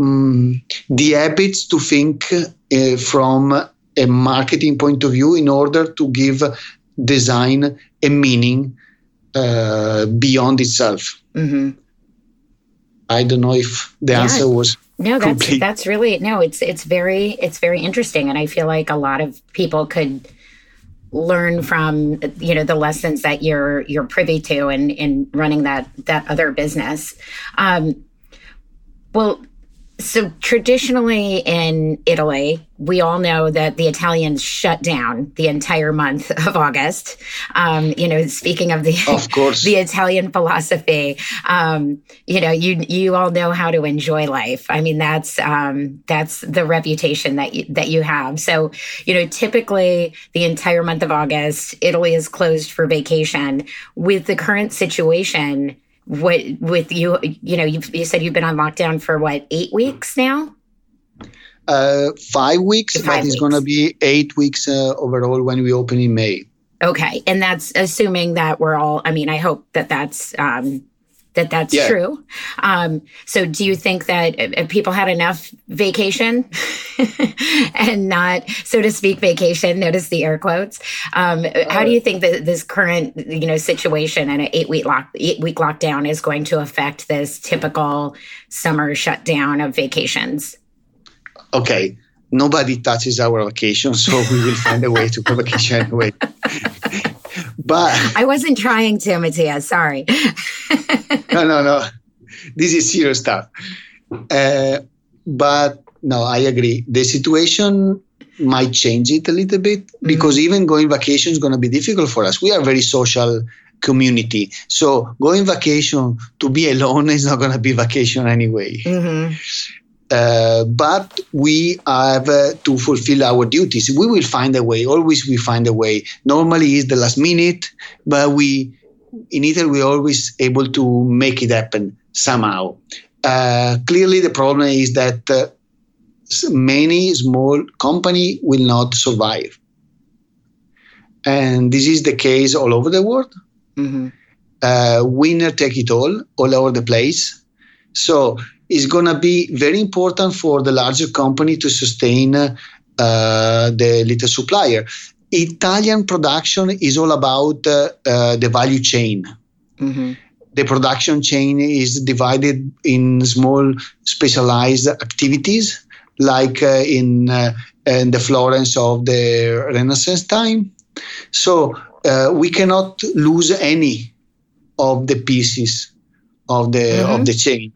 um, the habits to think uh, from a marketing point of view in order to give design a meaning uh, beyond itself. Mm-hmm. I don't know if the yeah. answer was no. That's complete. that's really no. It's it's very it's very interesting, and I feel like a lot of people could learn from you know the lessons that you're you're privy to in in running that that other business. Um, well, so traditionally in Italy, we all know that the Italians shut down the entire month of August. Um, you know, speaking of the of course the Italian philosophy, um, you know, you you all know how to enjoy life. I mean, that's um, that's the reputation that you, that you have. So, you know, typically the entire month of August, Italy is closed for vacation. With the current situation what with you you know you you said you've been on lockdown for what eight weeks now? Uh, five weeks five but it's going to be eight weeks uh, overall when we open in may. Okay and that's assuming that we're all i mean i hope that that's um, that that's yeah. true. Um, so, do you think that uh, people had enough vacation and not, so to speak, vacation? Notice the air quotes. Um, how do you think that this current, you know, situation and an eight week lock, eight week lockdown is going to affect this typical summer shutdown of vacations? Okay, nobody touches our vacation, so we will find a way to go vacation anyway. But I wasn't trying to, Mattia. Sorry. no, no, no. This is serious stuff. Uh, but no, I agree. The situation might change it a little bit mm-hmm. because even going vacation is going to be difficult for us. We are very social community. So going vacation to be alone is not going to be vacation anyway. Mm-hmm. Uh, but we have uh, to fulfill our duties. We will find a way. Always we find a way. Normally it's the last minute, but we in Italy we're always able to make it happen somehow. Uh, clearly, the problem is that uh, many small company will not survive, and this is the case all over the world. Mm-hmm. Uh, winner take it all, all over the place. So it's gonna be very important for the larger company to sustain uh, the little supplier. Italian production is all about uh, uh, the value chain. Mm-hmm. The production chain is divided in small specialized activities, like uh, in, uh, in the Florence of the Renaissance time. So uh, we cannot lose any of the pieces of the mm-hmm. of the chain.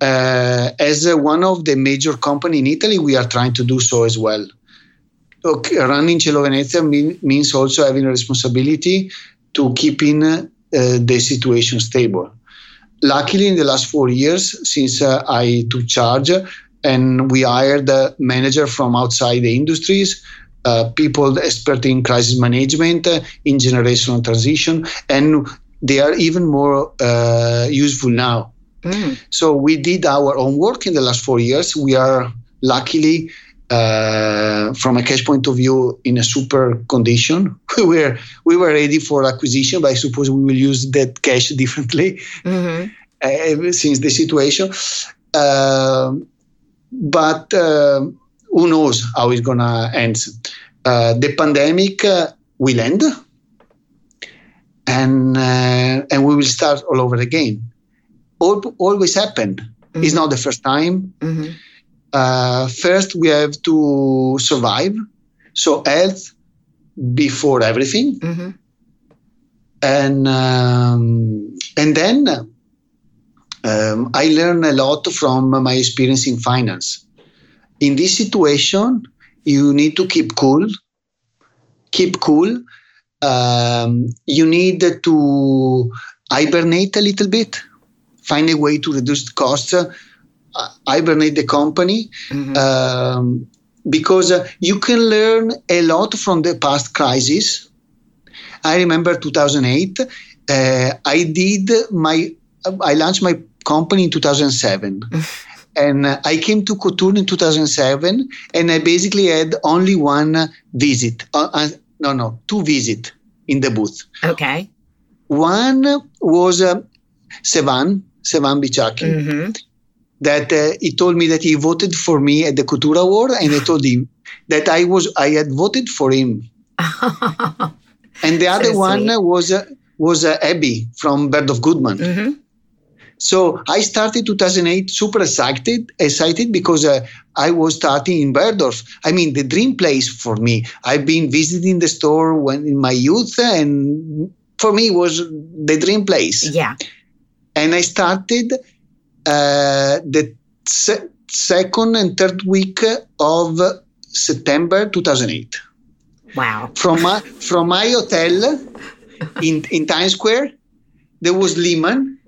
Uh, as one of the major company in Italy, we are trying to do so as well okay, running Cielo Venezia mean, means also having a responsibility to keeping uh, the situation stable. Luckily, in the last four years, since uh, I took charge, and we hired a manager from outside the industries, uh, people expert in crisis management, uh, in generational transition, and they are even more uh, useful now. Mm. So we did our own work in the last four years. We are luckily uh, from a cash point of view in a super condition. We were we were ready for acquisition, but I suppose we will use that cash differently mm-hmm. uh, since the situation. Uh, but uh, who knows how it's gonna end? Uh, the pandemic uh, will end, and and we will start all over again. Always happened. Mm-hmm. It's not the first time. Mm-hmm uh, first we have to survive. So health before everything, mm-hmm. and um, and then um, I learned a lot from my experience in finance. In this situation, you need to keep cool. Keep cool. Um, you need to hibernate a little bit. Find a way to reduce the costs hibernate the company. Mm-hmm. Um, because uh, you can learn a lot from the past crisis. I remember 2008. Uh, I did my I launched my company in 2007. and uh, I came to Couture in 2007, and I basically had only one visit. Uh, uh, no, no, two visit in the booth. Okay. One was uh, Sevan, Sevan Bıçakçı. Mm-hmm. That uh, he told me that he voted for me at the Couture Award, and I told him that I was I had voted for him. and the other one was uh, was uh, Abby from Bergdorf Goodman. Mm-hmm. So I started 2008 super excited, excited because uh, I was starting in Bergdorf. I mean, the dream place for me. I've been visiting the store when in my youth, and for me was the dream place. Yeah. And I started uh, the se- second and third week of September 2008. Wow. From my, from my hotel in, in Times Square, there was Lehman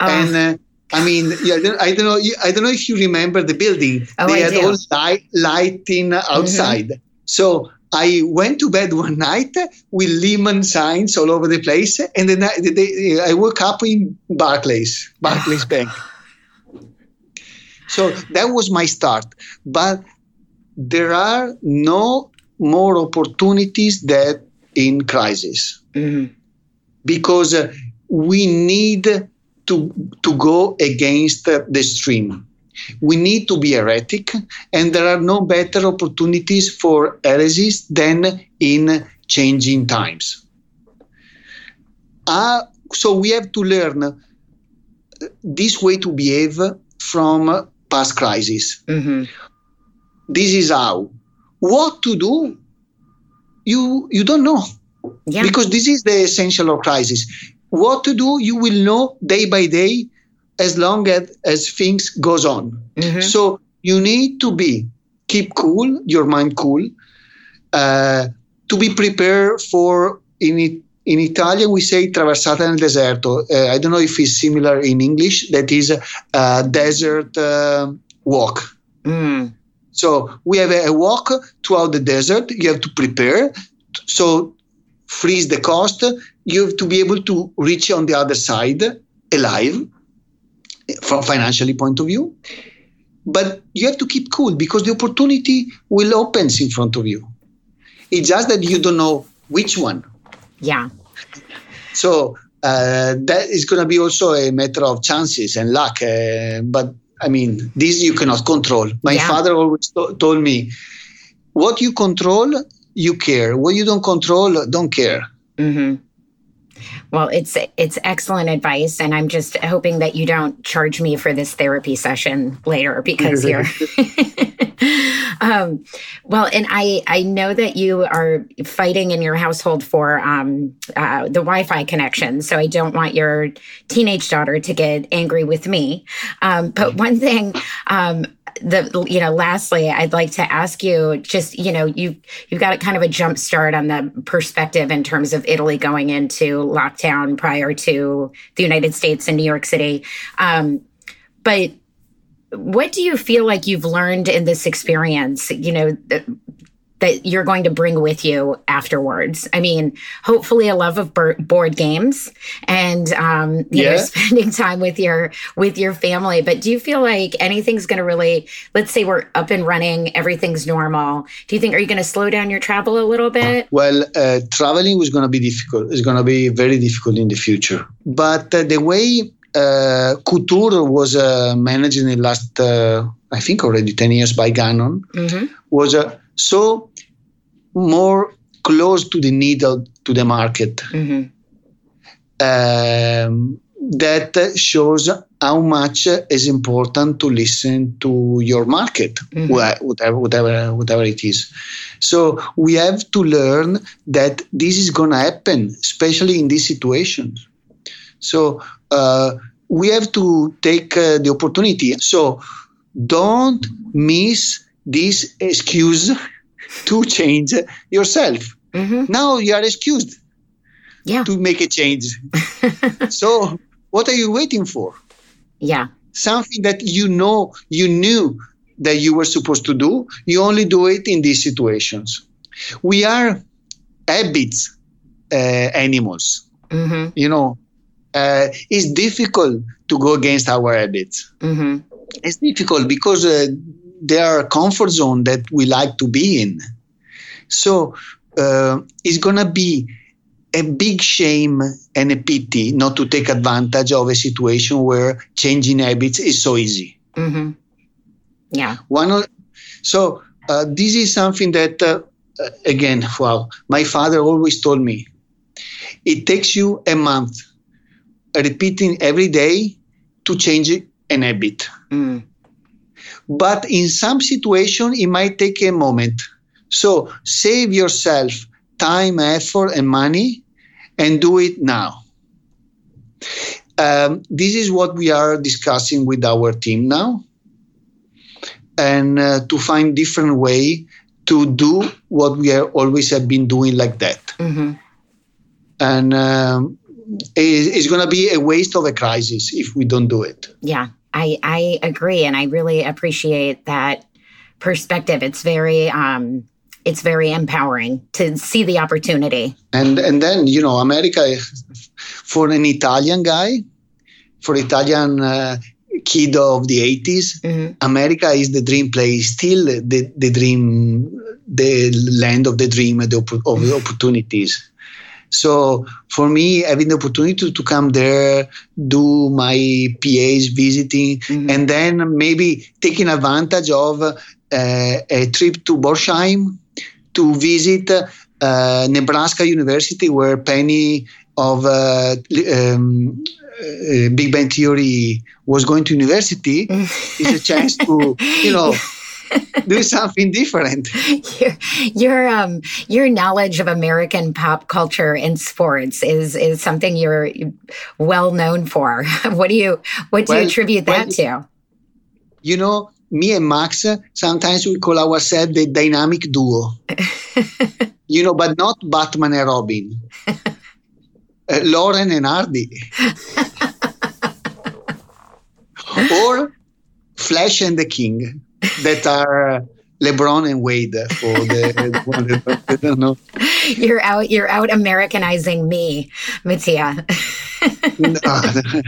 Oh. And uh, I mean, yeah, I don't know. I don't know if you remember the building. Oh, they I had do. all light, lighting outside. Mm-hmm. So I went to bed one night with Lehman signs all over the place, and then I, I woke up in Barclays, Barclays Bank. So that was my start. But there are no more opportunities that in crisis mm-hmm. because uh, we need to, to go against the stream. We need to be heretic, and there are no better opportunities for heresies than in changing times. Uh, so we have to learn this way to behave from past crises. Mm-hmm. This is how. What to do? You you don't know. Yeah. Because this is the essential of crisis what to do you will know day by day as long as, as things goes on mm-hmm. so you need to be keep cool your mind cool uh, to be prepared for in it in Italian we say traversata nel deserto. Uh, I don't know if it's similar in English. That is a desert uh, walk. Mm. So we have a, a, walk throughout the desert. You have to prepare. So freeze the cost, you have to be able to reach on the other side alive from financially point of view. But you have to keep cool because the opportunity will open in front of you. It's just that you don't know which one. Yeah. So uh, that is going to be also a matter of chances and luck. Uh, but I mean, this you cannot control. My yeah. father always to- told me, what you control, you care. What you don't control, don't care. Mm-hmm. Well, it's it's excellent advice, and I'm just hoping that you don't charge me for this therapy session later because you're. um, well, and I I know that you are fighting in your household for um, uh, the Wi-Fi connection, so I don't want your teenage daughter to get angry with me. Um, but one thing um, the you know lastly i'd like to ask you just you know you you've got a kind of a jump start on the perspective in terms of italy going into lockdown prior to the united states and new york city. Um, but what do you feel like you've learned in this experience? You know that you're going to bring with you afterwards. I mean, hopefully a love of board games and um, you yeah. know spending time with your with your family. But do you feel like anything's going to really? Let's say we're up and running, everything's normal. Do you think are you going to slow down your travel a little bit? Well, uh, traveling was going to be difficult. It's going to be very difficult in the future. But uh, the way uh, Couture was uh, managed in the last, uh, I think, already ten years by Gannon mm-hmm. was. Uh, so more close to the needle to the market. Mm-hmm. Um, that shows how much is important to listen to your market, mm-hmm. whatever, whatever, whatever it is. So we have to learn that this is going to happen, especially in these situations. So uh, we have to take uh, the opportunity. So don't miss this excuse to change yourself. Mm-hmm. Now you are excused yeah. to make a change. so what are you waiting for? Yeah. Something that you know you knew that you were supposed to do, you only do it in these situations. We are habits uh, animals. Mm-hmm. You know, uh, it's difficult to go against our habits. Mm-hmm. It's difficult because uh, they are a comfort zone that we like to be in. So uh, it's gonna be a big shame and a pity not to take advantage of a situation where changing habits is so easy. Mm-hmm. Yeah. One. So uh, this is something that, uh, again, wow, my father always told me. It takes you a month repeating every day to change an habit. Mm. But in some situation, it might take a moment. So save yourself time, effort, and money and do it now. Um, this is what we are discussing with our team now and uh, to find different way to do what we are always have been doing like that mm-hmm. and um, it's going to be a waste of a crisis if we don't do it yeah i i agree and i really appreciate that perspective it's very um it's very empowering to see the opportunity. And and then you know, America for an Italian guy, for Italian uh, kid of the 80s, mm-hmm. America is the dream place, still the, the dream, the land of the dream of the opportunities. So for me, having the opportunity to, to come there, do my PAs visiting, mm-hmm. and then maybe taking advantage of uh, a trip to Borsheim to visit uh, Nebraska University, where Penny of uh, um, uh, Big Bang Theory was going to university, is a chance to, you know. Do something different. Your your um your knowledge of American pop culture and sports is is something you're well known for. What do you what do well, you attribute that well, to? You know, me and Max, sometimes we call ourselves the dynamic duo. you know, but not Batman and Robin. Uh, Laurel and Hardy. or Flash and the King, that are LeBron and Wade for the, I don't know. You're out. You're out Americanizing me, Mattia. no,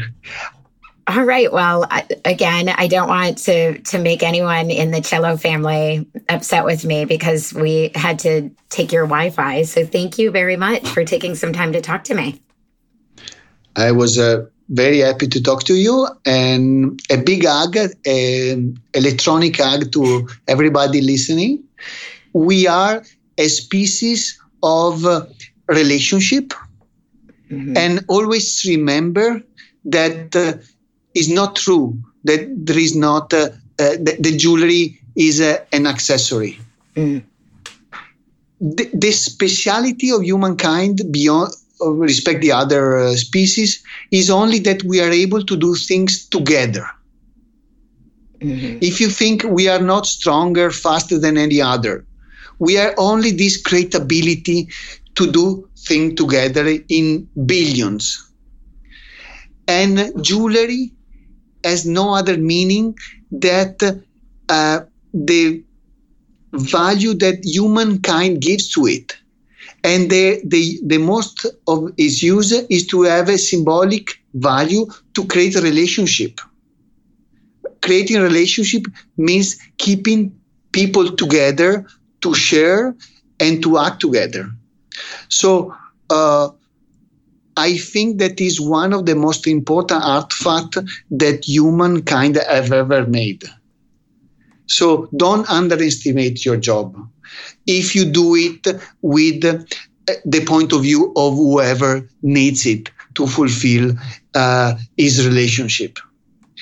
all right. Well, again, I don't want to to make anyone in the Cielo family upset with me because we had to take your Wi-Fi. So thank you very much for taking some time to talk to me. I was uh, very happy to talk to you, and a big hug, an electronic hug to everybody listening. We are a species of relationship, mm-hmm. and always remember that. Uh, is not true that there is not uh, uh, the, the, jewelry is uh, an accessory. Mm. The, the, speciality of humankind beyond respect the other uh, species is only that we are able to do things together. Mm-hmm. If you think we are not stronger, faster than any other, we are only this great ability to do things together in billions. And jewelry has no other meaning that uh, the value that humankind gives to it. And the, the, the most of its use is to have a symbolic value to create a relationship. Creating a relationship means keeping people together to share and to act together. So, uh, I think that is one of the most important artifacts that humankind have ever made. So don't underestimate your job. If you do it with the point of view of whoever needs it to fulfill uh, his relationship.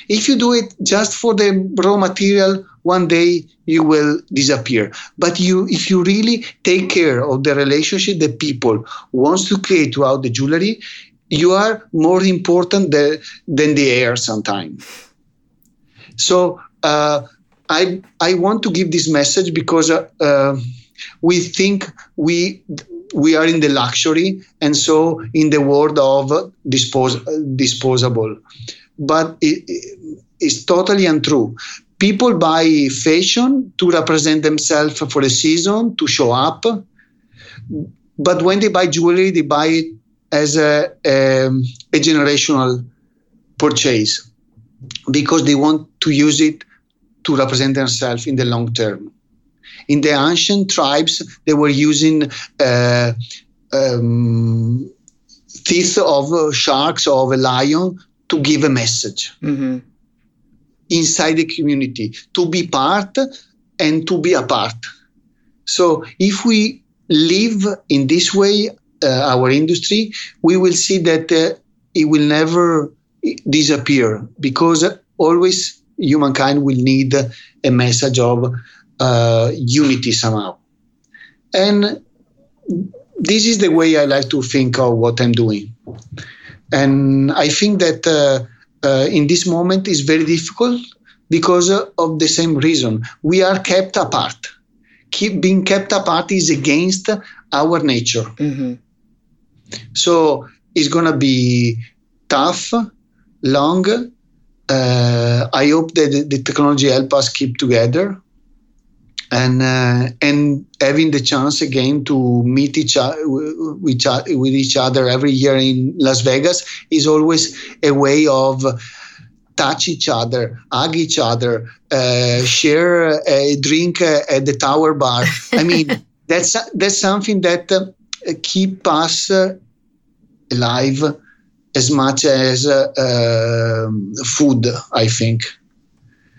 If you do it just for the raw material, one day you will disappear. But you, if you really take care of the relationship that people wants to create throughout the jewelry, you are more important than, than the air sometimes. So uh, I I want to give this message because uh, uh, we think we we are in the luxury and so in the world of dispose, disposable, but it, it's totally untrue people buy fashion to represent themselves for a season, to show up. But when they buy jewelry, they buy it as a, a, a generational purchase because they want to use it to represent themselves in the long term. In the ancient tribes, they were using uh, um, teeth of sharks or of a lion to give a message mm-hmm. inside the community, to be part and to be apart. So if we live in this way, uh, our industry, we will see that uh, it will never disappear because always humankind will need a message of uh, unity somehow. And this is the way I like to think of what I'm doing. And I think that uh, uh, in this moment is very difficult because of the same reason. We are kept apart. Keep being kept apart is against our nature. Mm-hmm. So it's gonna be tough, long. Uh, I hope that the technology help us keep together and uh, and having the chance again to meet each other with, with each other every year in Las Vegas is always a way of touch each other, hug each other, uh, share a drink at the Tower Bar. I mean, that's that's something that uh, keep us uh, alive as much as uh, um, food. I think.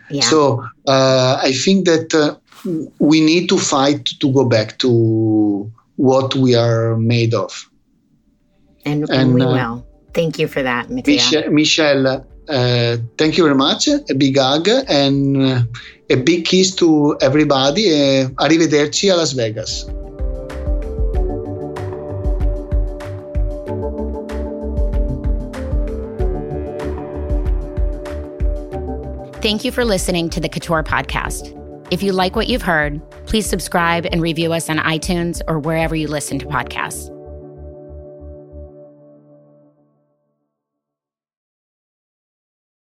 Yeah. So uh, I think that uh, we need to fight to go back to what we are made of. And, and, we will. Thank you for that, Mattia. Michelle, uh, thank you very much. A big hug and uh, a big kiss to everybody. Uh, arrivederci a Las Vegas. Thank you for listening to the Couture Podcast. If you like what you've heard, please subscribe and review us on iTunes or wherever you listen to podcasts.